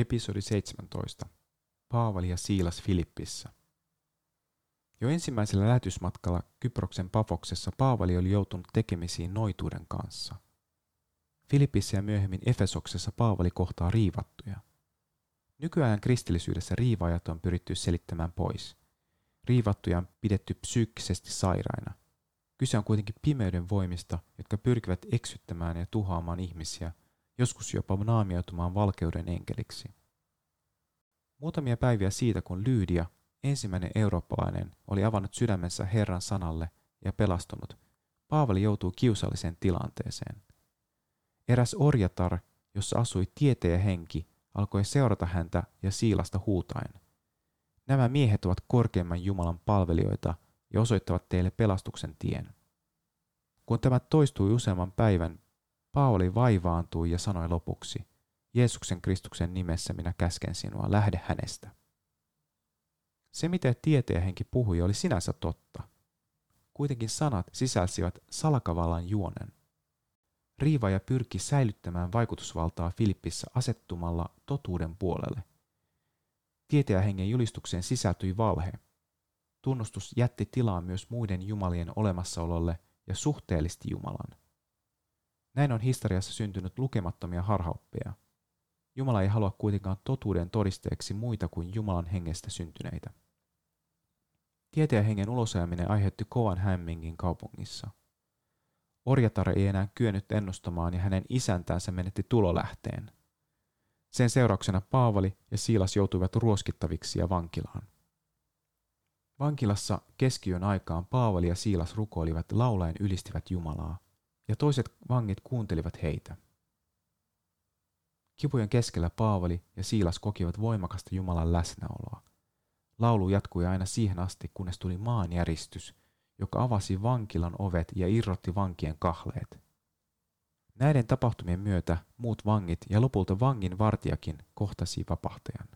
Episodi 17. Paavali ja Siilas Filippissä. Jo ensimmäisellä lähetysmatkalla Kyproksen Pafoksessa Paavali oli joutunut tekemisiin noituuden kanssa. Filippissä ja myöhemmin Efesoksessa Paavali kohtaa riivattuja. Nykyajan kristillisyydessä riivaajat on pyritty selittämään pois. Riivattuja on pidetty psyykkisesti sairaina. Kyse on kuitenkin pimeyden voimista, jotka pyrkivät eksyttämään ja tuhoamaan ihmisiä joskus jopa naamioitumaan valkeuden enkeliksi. Muutamia päiviä siitä, kun Lyydia, ensimmäinen eurooppalainen, oli avannut sydämensä Herran sanalle ja pelastunut, Paavali joutuu kiusalliseen tilanteeseen. Eräs orjatar, jossa asui tieteen henki, alkoi seurata häntä ja siilasta huutaen. Nämä miehet ovat korkeimman Jumalan palvelijoita ja osoittavat teille pelastuksen tien. Kun tämä toistui useamman päivän, Paavali vaivaantui ja sanoi lopuksi, Jeesuksen Kristuksen nimessä minä käsken sinua, lähde hänestä. Se, mitä tieteenhenki puhui, oli sinänsä totta. Kuitenkin sanat sisälsivät salakavallan juonen. Riivaja pyrki säilyttämään vaikutusvaltaa Filippissä asettumalla totuuden puolelle. Tieteenhengen julistukseen sisältyi valhe. Tunnustus jätti tilaa myös muiden jumalien olemassaololle ja suhteellisti Jumalan. Näin on historiassa syntynyt lukemattomia harhaoppeja. Jumala ei halua kuitenkaan totuuden todisteeksi muita kuin Jumalan hengestä syntyneitä. Tieteen hengen ulosajaminen aiheutti kovan hämmingin kaupungissa. Orjatar ei enää kyennyt ennustamaan ja hänen isäntänsä menetti tulolähteen. Sen seurauksena Paavali ja Siilas joutuivat ruoskittaviksi ja vankilaan. Vankilassa keskiyön aikaan Paavali ja Siilas rukoilivat laulaen ylistivät Jumalaa – ja toiset vangit kuuntelivat heitä. Kipujen keskellä Paavali ja Siilas kokivat voimakasta Jumalan läsnäoloa. Laulu jatkui aina siihen asti, kunnes tuli maanjäristys, joka avasi vankilan ovet ja irrotti vankien kahleet. Näiden tapahtumien myötä muut vangit ja lopulta vangin vartijakin kohtasi vapahtajan.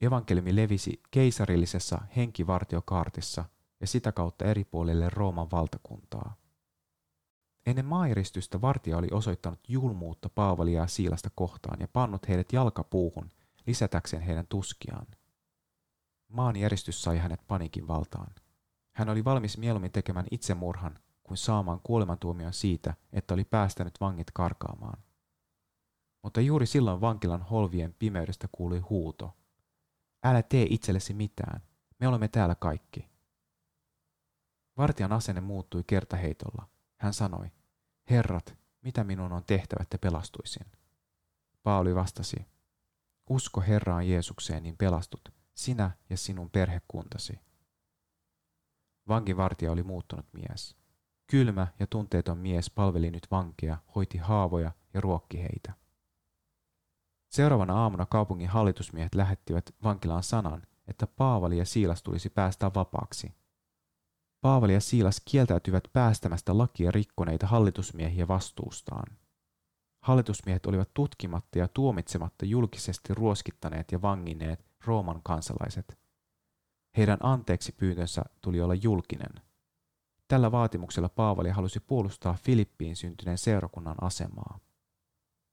Evankeliumi levisi keisarillisessa henkivartiokaartissa ja sitä kautta eri puolille Rooman valtakuntaa. Ennen maajäristystä vartija oli osoittanut julmuutta Paavalia ja Siilasta kohtaan ja pannut heidät jalkapuuhun lisätäkseen heidän tuskiaan. Maanjäristys sai hänet panikin valtaan. Hän oli valmis mieluummin tekemään itsemurhan kuin saamaan kuolemantuomion siitä, että oli päästänyt vangit karkaamaan. Mutta juuri silloin vankilan holvien pimeydestä kuului huuto. Älä tee itsellesi mitään, me olemme täällä kaikki. Vartijan asenne muuttui kertaheitolla. Hän sanoi, Herrat, mitä minun on tehtävä, että pelastuisin? Pauli vastasi, usko Herraan Jeesukseen, niin pelastut, sinä ja sinun perhekuntasi. Vankivartija oli muuttunut mies. Kylmä ja tunteeton mies palveli nyt vankeja, hoiti haavoja ja ruokki heitä. Seuraavana aamuna kaupungin hallitusmiehet lähettivät vankilaan sanan, että Paavali ja Siilas tulisi päästä vapaaksi. Paavali ja Siilas kieltäytyivät päästämästä lakia rikkoneita hallitusmiehiä vastuustaan. Hallitusmiehet olivat tutkimatta ja tuomitsematta julkisesti ruoskittaneet ja vangineet Rooman kansalaiset. Heidän anteeksi pyyntönsä tuli olla julkinen. Tällä vaatimuksella Paavali halusi puolustaa Filippiin syntyneen seurakunnan asemaa.